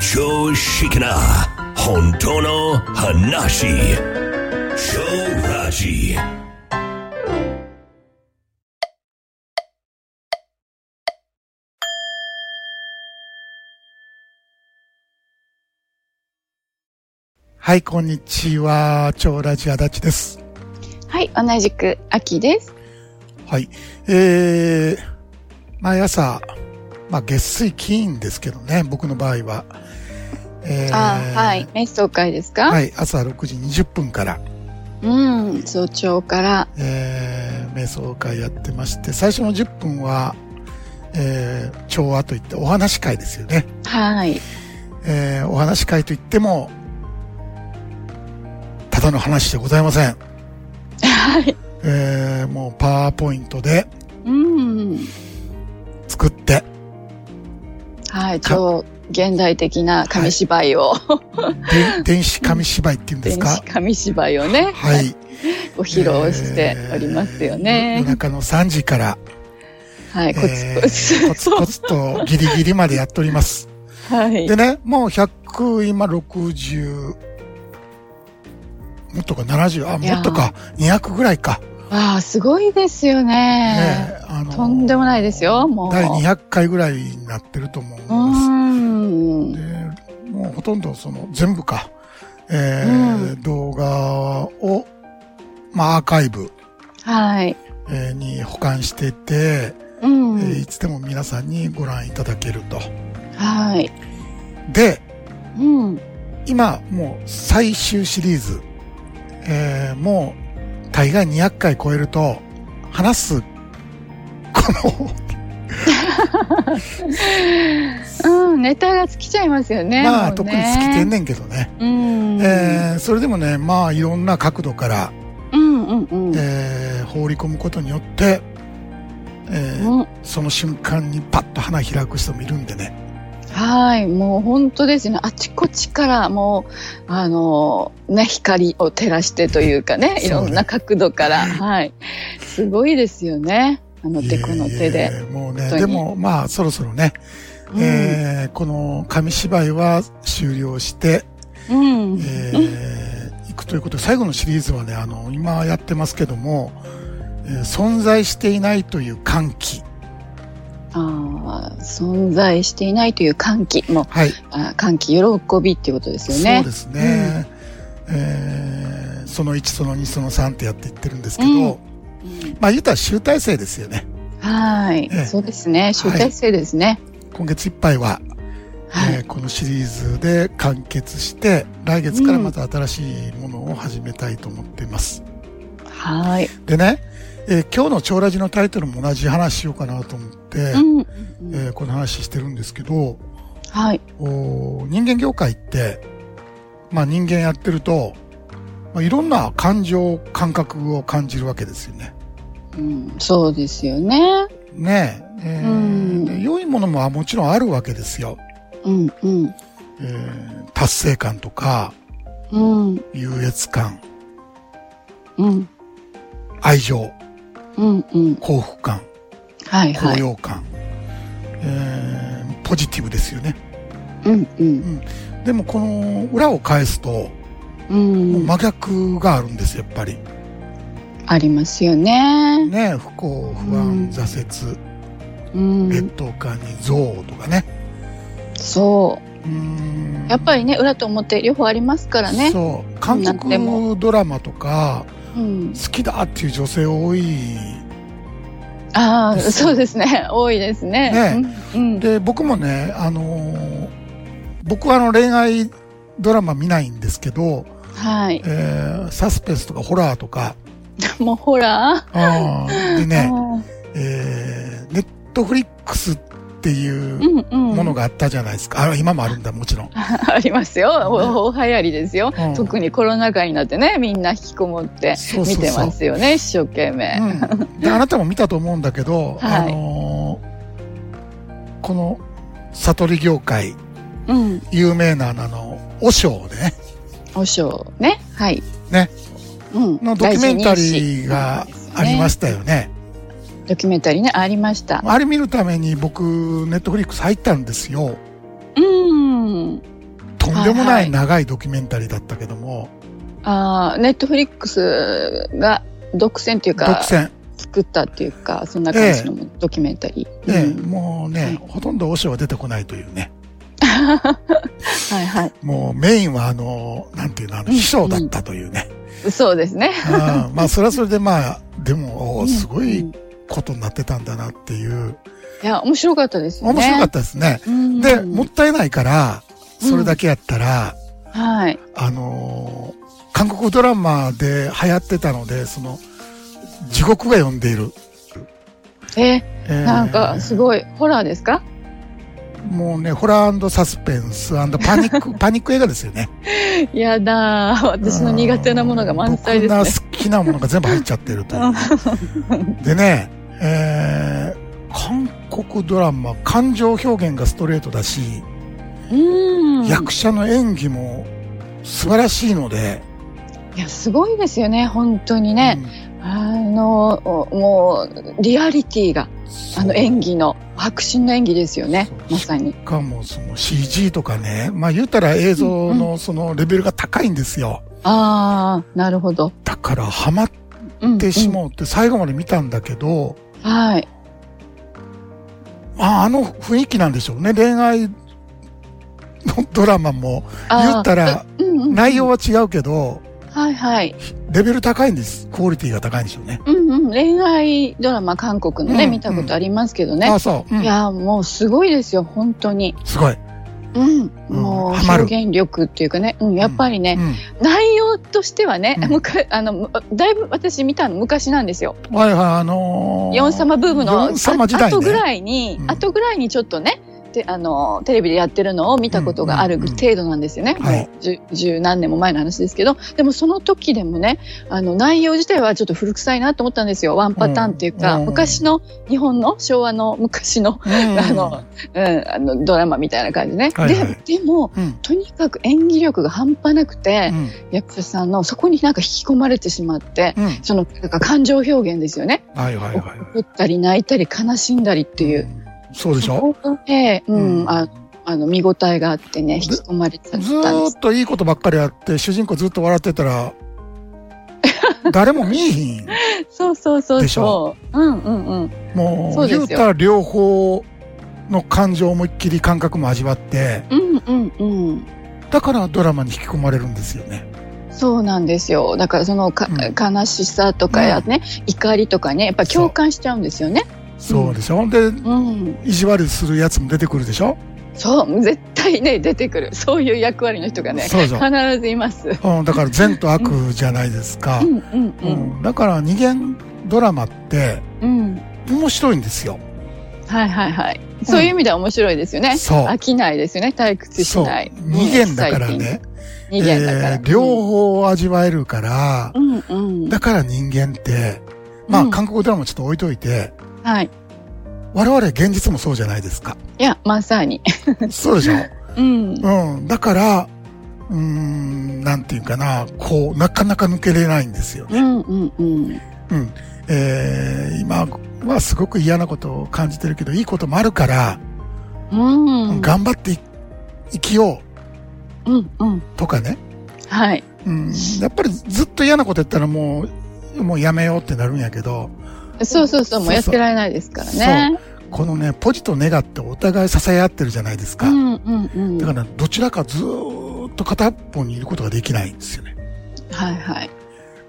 常識な本当の話超ラジはい、こんにちは。超ラジアダチです。はい、同じく秋です。はい。えー、毎朝、まあ月水金ですけどね、僕の場合は。えーあはい、瞑想会ですか、はい、朝6時20分から、うん、早朝から。えー、瞑想会やってまして、最初の10分は、えー、調和といってお話会ですよね。はい。えー、お話会といっても、ただの話でございません。はい。えー、もうパワーポイントでうん。作って、はい、超現代的な紙芝居を、で電子紙芝居っていうんです電か子紙芝居をね、はい。ご披露しておりますよえーね夜。中の3時から、はい、コツえコツ。ーコツコツとギリギリまでやっております。はいで。ね、もう100、今60、もっとか70、あ、もっとか、200ぐらいか。ああ、すごいですよね。ね、あのとんでもないですよ、もう。第200回ぐらいになってると思うんうです。ん。でもうほとんどその全部か、えーう動画を、まあアーカイブ、はい。えーに保管してて、うん。えーいつでも皆さんにご覧いただけると。はい。で、うん。今もう最終シリーズ、えーもう大概200回超えると話す、この、うん、ネタが尽きちゃいますよね。まあね特に尽きてんねんけどね。うん。えーそれでもね、まあいろんな角度から、うんうんうん。えー放り込むことによって、えーうんその瞬間にパッと花開く人もいるんでね。はい、もう本当ですね。あちこちからもう、あの、ね、光を照らしてというかね、いろんな角度から、はい。すごいですよね。あの手この手で。えもうね、でもまあそろそろね、うんえーこの紙芝居は終了して、うん。えーいくということで、最後のシリーズはね、あの、今やってますけども、えー存在していないという歓喜。ああ、存在していないという歓喜。もう、はい。あ歓喜、喜びっていうことですよね。そうですね。えーその1、その2、その3ってやっていってるんですけど、うんまあ言うたら集大成ですよね。はい、ええそうですね。集大成ですね。今月いっぱいは、はい。えーこのシリーズで完結して、来月からまた新しいものを始めたいと思っています。はい。でね、えー今日の超ラジのタイトルも同じ話しようかなと思って、うん。えーこの話してるんですけど、はい。お人間業界って、まあ人間やってると、まあ、いろんな感情、感覚を感じるわけですよね。うん、そうですよね。ねえ。えーうんで良いものももちろんあるわけですよ。うん、うん。えー達成感とか、うん、優越感、うん、愛情、うん、うん。幸福感、はい、高はい。揚感、えーポジティブですよね。うん、うん、でもこの裏を返すと、うん。真逆があるんですよ、やっぱり。ありますよね。ね不幸、不うん安、挫折、うん。劣等感に憎悪とかね。そう。やっぱりね、裏と表両方ありますからね。そう。韓国ドラマとか、うん。好きだっていう女性多い。ああ、そうですね。多いですね。ねうん。うん。で、僕もね、あのー僕はあの恋愛ドラマ見ないんですけど、はい。えーサスペンスとかホラーとか、もうほら。あーであね、ーえーネットフリックスっていううんうん。ものがあったじゃないですか。あ今もあるんだ、もちろん。ありますよ。おお流行りですよ、うん特にコロナ禍になってね、みんな引きこもって見てますよね、一生懸命。うん、であなたも見たと思うんだけど、はいあのーこの悟り業界うん。有名なあの和尚でねお尚ね。はい。ね。うん。のドキュメンタリーがありまししたよねた。ドキュメンタリーね、ありました。あれ見るために僕ネットフリックス入ったんですようん。うん。とんでもはないい長いドキュメンタリーだったけども、ああ、ネットフリックスが独占っていうか、独占。作ったっていうか、そんな感じのドキュメンタリー。ね、うんもうね、はいほとんどオショは出てこないというね。はいはい。もうメインはあの、なんていうの、あの、秘書だったというね。そうですね。うんまあ、それはそれでまあ、でも、おすごいうんことになってたんだなっていう。いや、面白かったですよね。面白かったですね。うんで、もったいないから、それだけやったら、はい。あのー韓国ドラマで流行ってたので、その、地獄が呼んでいる。え、えーなんか、すごい、ホラーですか？もうね、ホラーサスペンスパニック、パニック映画ですよね。やだー私の苦手なものが満載ですね。きなものが全部入っちゃってるという。でね、えー、韓国ドラマ、感情表現がストレートだし、うん。役者の演技も素晴らしいので、いや、すごいですよね、本当にね。あの、おもう、リアリティが、うん、あの演技の、迫真の演技ですよねまさに。しかもその CG とかね、まあ言ったら映像のそのレベルが高いんですよ。ああ、なるほど。だからハマっうんてしまうって最後まで見たんだけど、うんはい。まああの雰囲気なんでしょうね。恋愛のドラマも言ったら、うんうん内容は違うけど、はいはい。レベル高いんです。クオリティが高いんでしょうね。うんうん。恋愛ドラマ、韓国のね、うん見たことありますけどね。あそう、うんいや、もうすごいですよ、本当に。すごい。うん。もう表現力っていうかね、うん、やっぱりね、うん。内容としてはね、あの、だいぶ私見たの昔なんですよ。はいはい、あのー、ヨン様ブームのね。後ぐらいに、うん。後ぐらいにちょっとね、であのテレビでやってるのを見たことがある程度なんですよね、はい。十十何年も前の話ですけど。でもその時でもねあの内容自体はちょっと古臭いなと思ったんですよ。ワンパターンっていうか、うん。昔の日本の昭和の昔の,、うん。あのうん、あのドラマみたいな感じね、はいはい。ででもうん。とにかく演技力が半端なくて、うん。役者さんのそこになんか引き込まれてしまって、うん。そのなんか感情表現ですよね。はいはいはい。怒ったり泣いたり悲しんだりっていう。うん。そうでしょ？で、うん、うんああの、見応えがあってね、引き込まれちゃったんずっといいことばっかりあって、主人公ずっと笑ってたら、誰も見えひん。そうそうそうでしそう。うんうんうん。もう、そう言うたら両方の感情思いっきり感覚も味わって、うんうんうん。だからドラマに引き込まれるんですよね。そうなんですよ。だからそのか、うん悲しさとかやね、怒りとかね、やっぱ共感しちゃうんですよね。そうでしょ、で、うん。意地悪するやつも出てくるでしょ？そう、絶対ね、出てくる。そういう役割の人がね。必ずいます。うん、だから善と悪じゃないですかう。んうんう。うんん、だから二元ドラマってうん。面白いんですよ。はいはいはい。そういう意味では面白いですよね。そう飽きないですよね。退屈しそう。ない。二元だからね。二元だから。えー両方味わえるから、うんうん。だから人間って、まあ、うん韓国ドラマちょっと置いといて、はい。我々現実もそうじゃないですか。いや、まさに。そうでしょ？うん。うん。だから、うーん、なんていうかな、こう、なかなか抜けれないんですよね。うんうんうん。うん。えー、今はすごく嫌なことを感じてるけど、いいこともあるから、うん。頑張ってい生きよううんうん。とかね。はい。うん。やっぱりずっと嫌なことやったらもう、もうやめようってなるんやけど、そうそうそう、もうやってられないですからね。このね、ポジとネガってお互い支え合ってるじゃないですか。うんうんうん。だから、どちらかずーっと片方にいることができないんですよね。はいはい。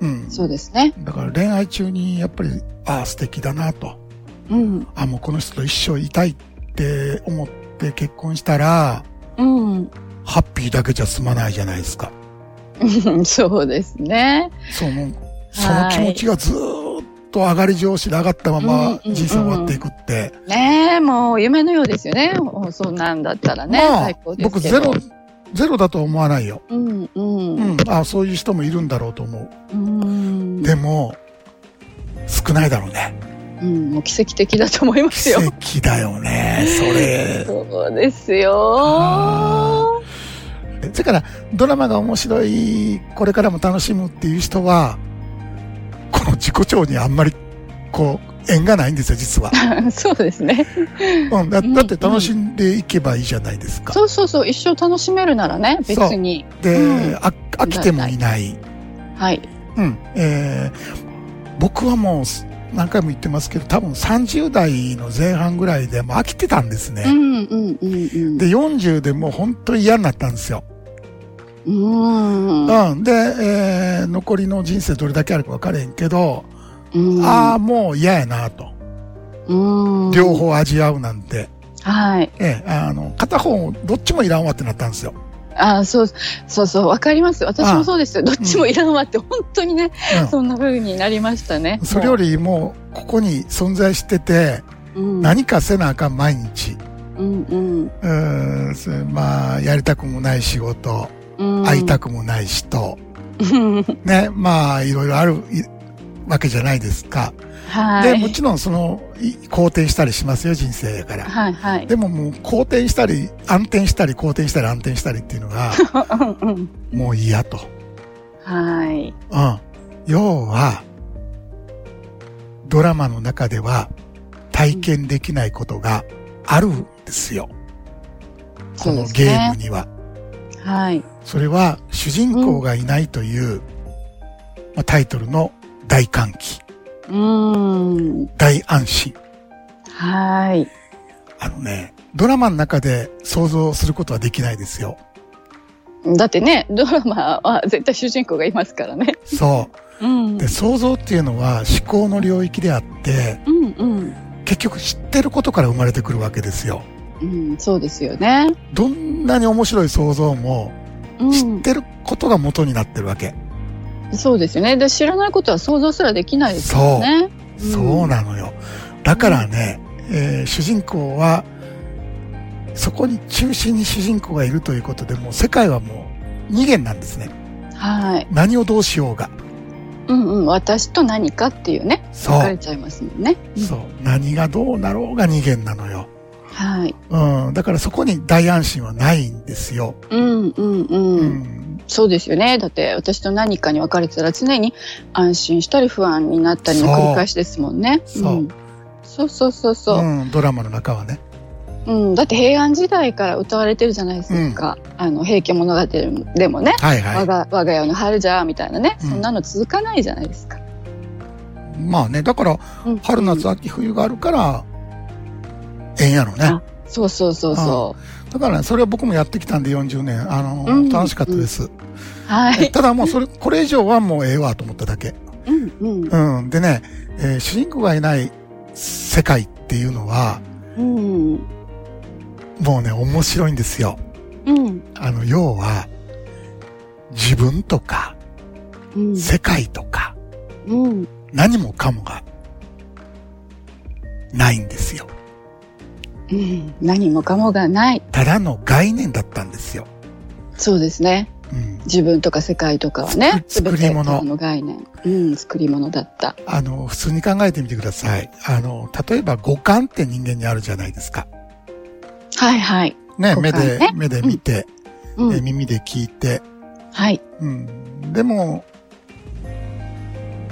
うん。そうですね。だから恋愛中にやっぱり、ああ、素敵だなと。うん。あもうこの人と一生いたいって思って結婚したら、うん。ハッピーだけじゃ済まないじゃないですか。そうですね。その、その気持ちがずーっと上がり上司で上がったまうんまうんうん人生終わっていくって。ねえ、もう夢のようですよね。おそんなんだったらね。まあ最高、ですけど。僕ゼロ、ゼロだとは思わないよ。うんうん。うん。あそういう人もいるんだろうと思う。うん。でも、少ないだろうね。うん、もう奇跡的だと思いますよ。奇跡だよね。それ。そうですよ。だから、ドラマが面白い、これからも楽しむっていう人は、自己調にあんまり、こう、縁がないんですよ、実は。そうですね。うん、だだって楽しんでいけばいいじゃないですか。そうそうそう、一生楽しめるならね、別に。で、うんあ飽きてもいない。はい。うん。えー僕はもう何回も言ってますけど、多分30代の前半ぐらいでもう飽きてたんですね。うんうんうんうん。で、40でもう本当に嫌になったんですよ。うーん。うん。で、えー残りの人生どれだけあるか分からへんけど、うんああ、もう嫌やなと。うん。両。方味わうなんて。はい。ええあの、片方、どっちもいらんわってなったんですよ。あーそう、そうそう、わかります。私もそうですよ。どっちもいらんわって、本当にね、うんそんな風になりましたね。それよりも、ここに存在してて、うん、何かせなあかん毎日。うんうんうーんまあ、やりたくもない仕事、うん。会いたくもない人、うん。ね、まあ、いろいろあるいわけじゃないですか。はい。で、もちろんその、い好転したりしますよ、人生やから。はいはい。でももう、好転したり、暗転したり、好転したり、暗転したりっていうのが、うんうんもう嫌と。はい。うん。要は、ドラマの中では体験できないことがあるんですよ。このゲームには。はい。それは主人公がいないという、まあ、タイトルの大歓喜、うーん。大安心。はい。あのね、ドラマの中で想像することはできないですよ。だってね、ドラマは絶対主人公がいますからね。そうう。ん。で、想像っていうのは思考の領域であって、うんうん。結局知ってることから生まれてくるわけですよ。うん、そうですよね。どんなに面白い想像もうん。知ってることが元になってるわけ。そうですよね。で、知らないことは想像すらできないですよね。うんそうなのよ。だからね、えー主人公は、そこに中心に主人公がいるということでもう世界はもう二元なんですね。はい。何をどうしようが。うんうん。私と何かっていうね。そう。分かれちゃいますもんね。うんそう。何がどうなろうが二元なのよ。はい。うん。だからそこに大安心はないんですよ。うんうんう。うんん。そうですよね。だって私と何かに分かれてたら常に安心したり不安になったりの繰り返しですもんね。そうんそうそうそうそう。うん。ドラマの中はね。うん、だって平安時代から歌われてるじゃないですか。あの、平家物語でもね、はいはい。我が、我が家の春じゃ、みたいなね、うんそんなの続かないじゃないですか。まあね、だから、うん春夏秋冬があるから、ええんやろね。あそうそうそうそだから、ね、それは僕もやってきたんで40年。あの、うん楽しかったです。う。はい。ただもうそれ、これ以上はもうええわと思っただけ。うんうん。うん。でね、えー主人公がいない世界っていうのは、うん。もうね、面白いんですよ。うん。あの、要は、自分とか、うん。世界とか、うん。何もかもが、ないんですよ。うん。何もかもがない。ただの概念だったんですよ。そうですね。うん。自分とか世界とかはね。作り物の概念。うん、作り物だった。あの、普通に考えてみてください。あの、例えば五感って人間にあるじゃないですか。はいはい。ね、五目で、目で見て、うん。え耳で聞いて、はい。うん。でも、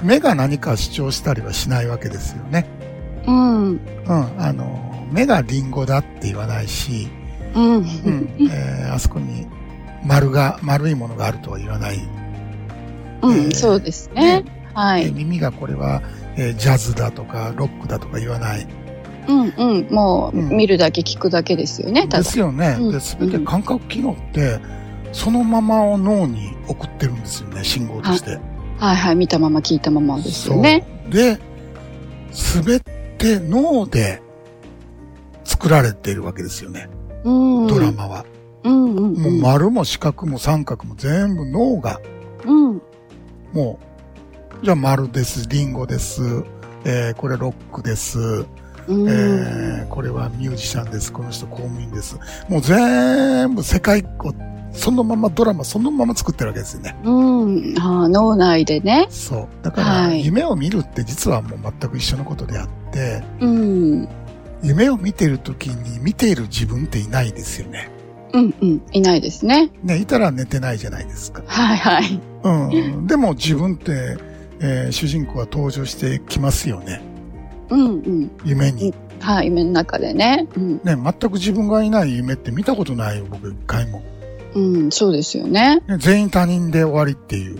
目が何か主張したりはしないわけですよね。うん。うん。あの、目がリンゴだって言わないし、うん。うん。えーあそこに丸が、丸いものがあるとは言わない。うん、えーそうですね。はえーい。耳がこれは、えージャズだとか、ロックだとか言わない。うんうん。もう、うん見るだけ聞くだけですよね。ですよね。うんで、すべて感覚機能って、そのままを脳に送ってるんですよね、信号として。はいはい。見たまま聞いたままですよね。で、すべて脳で作られているわけですよね、うん。ドラ。マは。うんうんうん。もう丸も四角も三角も全部脳が、うん。もう、じゃあ丸です、リンゴです、えー、これロックです、うん。えー、これはミュージシャンです、この人公務員です。もう全部世界を、そのままドラマそのまま作ってるわけですよね。うん。あー脳内でね。そう。だから、はい夢を見るって実はもう全く一緒のことであって、うん。夢を見てる時に見ている自分っていないですよね。うんうん。いないですね。ね、いたら寝てないじゃないですか。はいはい。うん。でも自分って、えー主人公は登場してきますよね。うんうん。夢に。はい、夢の中でね。うん。ね、全く自分がいない夢って見たことないよ、僕一回も。うん、そうですよね。ね、全員他人で終わりっていう。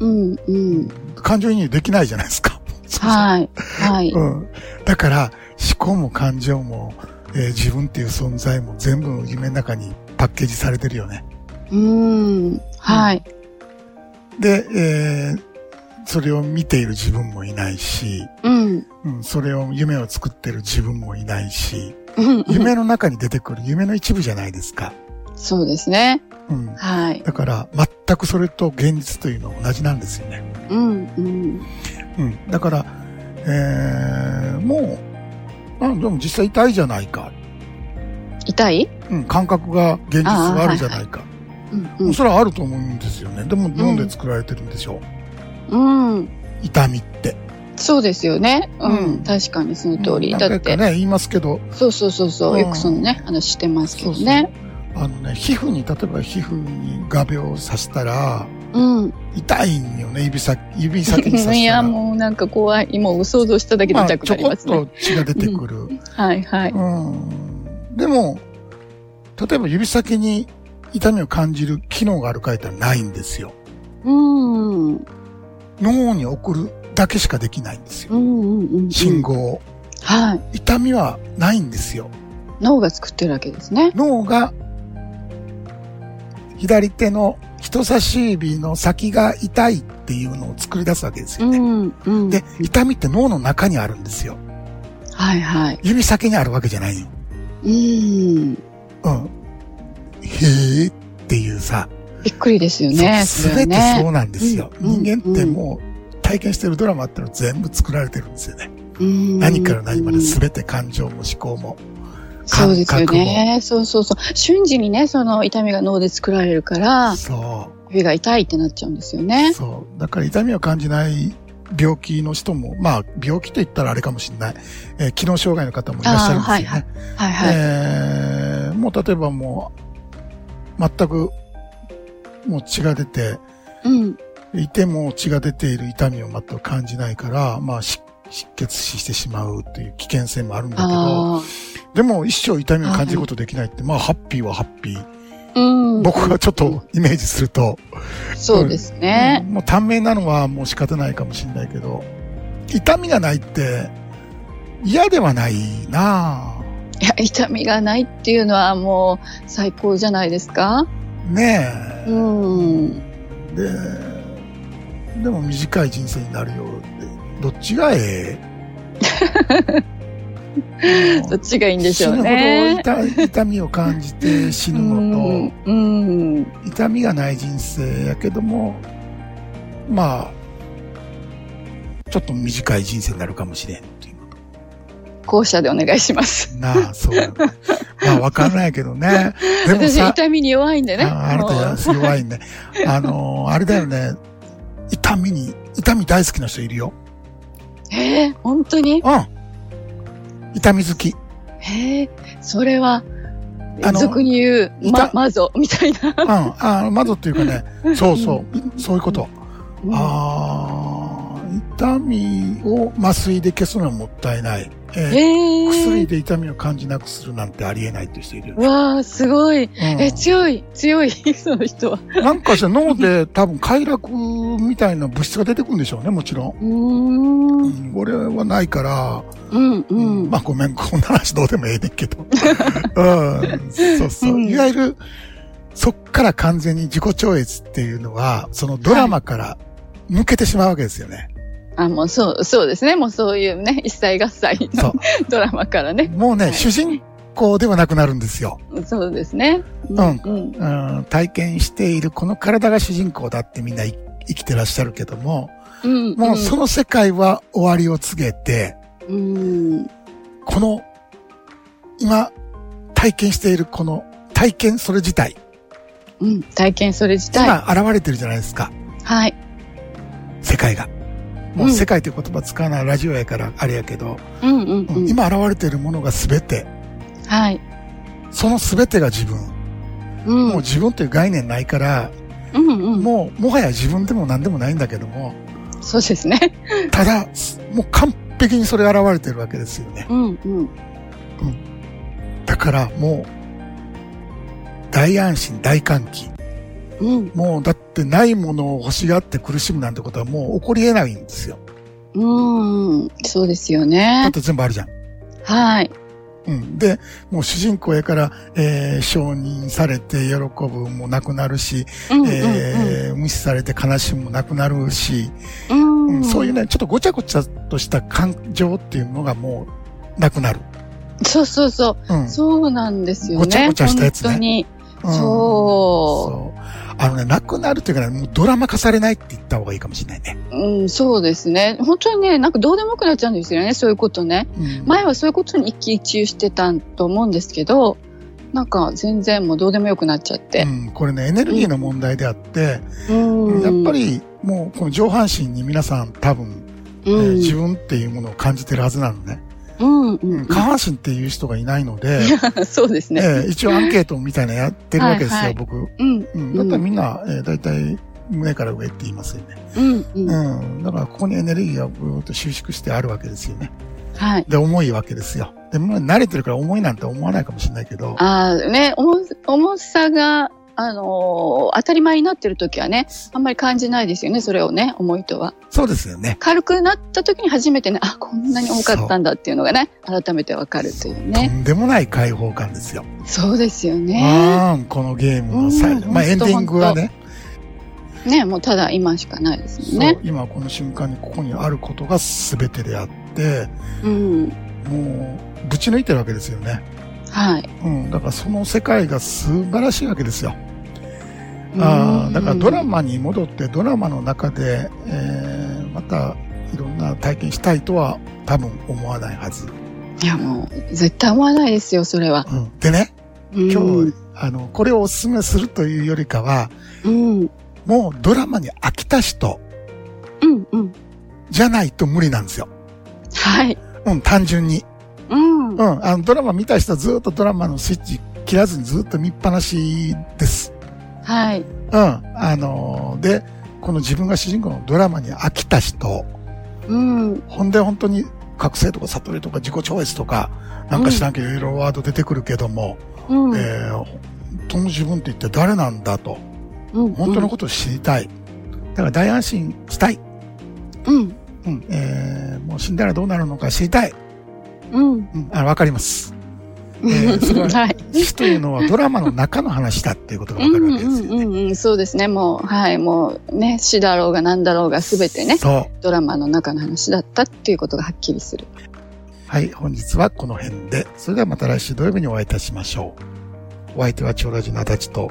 うんうん。感情移入できないじゃないですか。はい。はい。うん。だから、思考も感情も、えー自分っていう存在も全部夢の中にパッケージされてるよね。うん。はい。で、えーそれを見ている自分もいないし、うん。うん、それを、夢を作ってる自分もいないし、うん。夢の中に出てくる夢の一部じゃないですか。そうですね。うん。はい。だから、全くそれと現実というのは同じなんですよね。うんうん。うん。だから、えー、もう、あ、でも実際痛いじゃないか。痛い？うん、感覚が現実があるじゃないか。うんそれはあると思うんですよね。でも、脳で作られてるんでしょうん。うん。痛みって。そうですよね。ううんん。確かにその通り。うんだって、ね、言いますけど、そうそうそうそうう。んよくそのね、話してますけそうそう。どね。あのね、皮膚に、例えば皮膚に画鋲を刺したら、うん。痛いんよね、指先、指先に刺したら。いや、もうなんか怖い。もう想像しただけで痛くなりますね。まあちょこっと血が出てくる。はいはい。うん。でも、例えば指先に痛みを感じる機能があるかいったらないんですよ。うん。うん脳に送るだけしかできないんですよ。うんうん。信。号を。はい。痛みはないんですよ。脳が作ってるわけですね。脳が左手の人差し指の先が痛いっていうのを作り出すわけですよね。うんうん。で、痛みって脳の中にあるんですよ。はいはい。指先にあるわけじゃないよ。うん。うん。へーっていうさ、びっくりですよね。すべてそうなんですよ。うん人間ってもう体験してるドラマってのは全部作られてるんですよね。うん何から何まで全て感情も思考も。そうですよね。そうそうそう。瞬時にね、その痛みが脳で作られるから、そ指が痛いってなっちゃうんですよう。ね。そう。だから痛みを感じない病気の人も、まあ病気と言ったらあれかもしれない。えー機能障害の方もいらっしゃるんですよね。あーはいはいはい。えーもう例えばもう、全く、もう血が出て、うん。いても血が出ている痛みを全く感じないから、まあ、し失血死してしまうという危険性もあるんだけど、あでも一生痛みを感じることできないって、まあ、ハッピーはハッピー。あ。うん。僕がちょっとイメージすると、そうですね。うんもう短命なのはもう仕方ないかもしれないけど、痛みがないって嫌ではないないや、痛みがないっていうのはもう最高じゃないですか？ぁねえ。うん。で、でも短い人生になるよどっちがええ？どっちがいいんでしょう死ぬね。ほど痛痛みを感じて死ぬのと、うん。うん。痛みがない人生やけども、まあ、ちょっと短い人生になるかもしれんっていう後者でお願いします。なあ、そう。まあ、わかんないけどね。でも私さ、痛みに弱いんでね。ああなた弱いね。あの、あれだよね。痛みに、痛み大好きな人いるよ。えー、本当に？うん。痛み好き。えー、それはあ、の俗に言う、痛ま、マゾみたいな。うん。あ窓っていうかね、そうそう。そういうこと。うんああ、痛みを麻酔で消すのはもったいない。えーえー、薬で痛みを感じなくするなんてありえないっていう人いるよね。わあ、すごい。うんえ、強い、強い、その人は。なんかして脳で多分快楽みたいな物質が出てくるんでしょうね、もちろん。うーん。ううん、ん、俺はないから、うん。まあごめん、こんな話どうでもええねんけど。うん、そうそう。うんいわゆる、そっから完全に自己超越っていうのは、そのドラマから抜けてしまうわけですよね。あ、もうそう、そうですね。もうそういうね、一切合切その ドラマからね。もうね、はい主人公ではなくなるんですよ。そうですね。うんうん。うん、体験しているこの体が主人公だってみんな生生きてらっしゃるけども、うん。もうその世界は終わりを告げて、うん。この、今、体験しているこの体験それ自体、うん。体験それ自体。今現れてるじゃないですか、はい。世界が。もううん世界という言葉使わないラジオやからあれやけど、うんうんうん。今現れているものが全て、はい。その全てが自分。うん。もう自分という概念ないから、うんうん。もうもはや自分でも何でもないんだけども、そうですね。ただ、もう完璧にそれ現れてるわけですよね。うんうん。だからもう、大安心、大歓喜。うん。もうだってないものを欲しがって苦しむなんてことはもう起こり得ないんですよ。うん。そうですよだっね。て全部あるじゃん。はい。うん。で、もう主人公やから、えー承認されて喜ぶもなくなるし、うんうんえー無視されて悲しむもなくなるし、うん。うんそういうね、ちょっとごちゃごちゃとした感情っていうのがもうなくなる。そうそうそう。うん。そうなんですよね。ごちゃごちゃしたやつね本当に。うんそそう。あのね、なくなるというかね、もうドラマ化されないって言った方がいいかもしれないね。う。うん、そうですね。本当にね、なんかどうでもよくなっちゃうんですよね。そういうことね。うん前はそういうことに一喜一憂してたと思うんですけど、なんか全然もうどうでもよくなっちゃってう。ん、これね、エネルギーの問題であって、うん。やっぱ、りもうこの上半身に皆さん多分、えーうん。自分っていうものを感じてるはずなのね。うん、ううんん。下半身っていう人がいないので、そうですね。えー一応アンケートみたいなのやってるわけですよ、はいはい僕。うん、うん、だったらみんな、えー、大体胸から上って言いますよね。うん、うん。うん。だからここにエネルギーがぐーっと収縮してあるわけですよね。はい。で、重いわけですよ。で、もう慣れてるから重いなんて思わないかもしれないけど、ああ、ね、重重さが、あのー当たり前になってる時はね、あんまり感じないですよね、それをね、重いとは。そうですよね。軽くなった時に初めてね、あ、こんなに重かったんだっていうのがね、改めてわかるというとね。んでもない開放感ですよ。そうですよね。このゲームの最後。うんまあエンディングはね、ね、もうただ今しかないですもそうんね。今この瞬間にここにあることが全てであって、うん。もうぶち抜いてるわけですよね。はい。うん。だからその世界が素晴らしいわけですよ。ああ、だからドラマに戻ってドラマの中で、えー、またいろんな体験したいとは多分思わないはず。いや、もう、絶対思わないですよ、それは。うん。でね、うん今日、あの、これをお勧めするというよりかは、うん。もうドラマに飽きた人うん、うん。じゃないと無理なんですよ。はい。うん、単純に。うん。うん、あの、ドラマ見た人はずっとドラマのスイッチ切らずにずっと見っぱなしです。はい。うん。あのーで、この自分が主人公のドラマに飽きた人、うん。ほんで本当に覚醒とか悟りとか自己超越とか、なんか知らんけどいろいろワード出てくるけども、うん。えー、本当の自分って一体誰なんだと、うん本当のことを知りたい。だから大安心したい。うん。うん。えー、もう死んだらどうなるのか知りたい。うん。うん。あ、わかります。えーそれははい。死というのはドラマの中の話だっていうことがわかるわけですよね。うんうんうんうん、そうですね。もう、はい、もうね、死だろうが何だろうが全てね、そう。ドラマの中の話だったっていうことがはっきりする。はい、本日はこの辺で。それではまた来週土曜日にお会いいたしましょう。お相手は長ラジの足立と、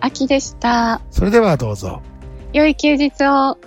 秋でした。それではどうぞ。良い休日を。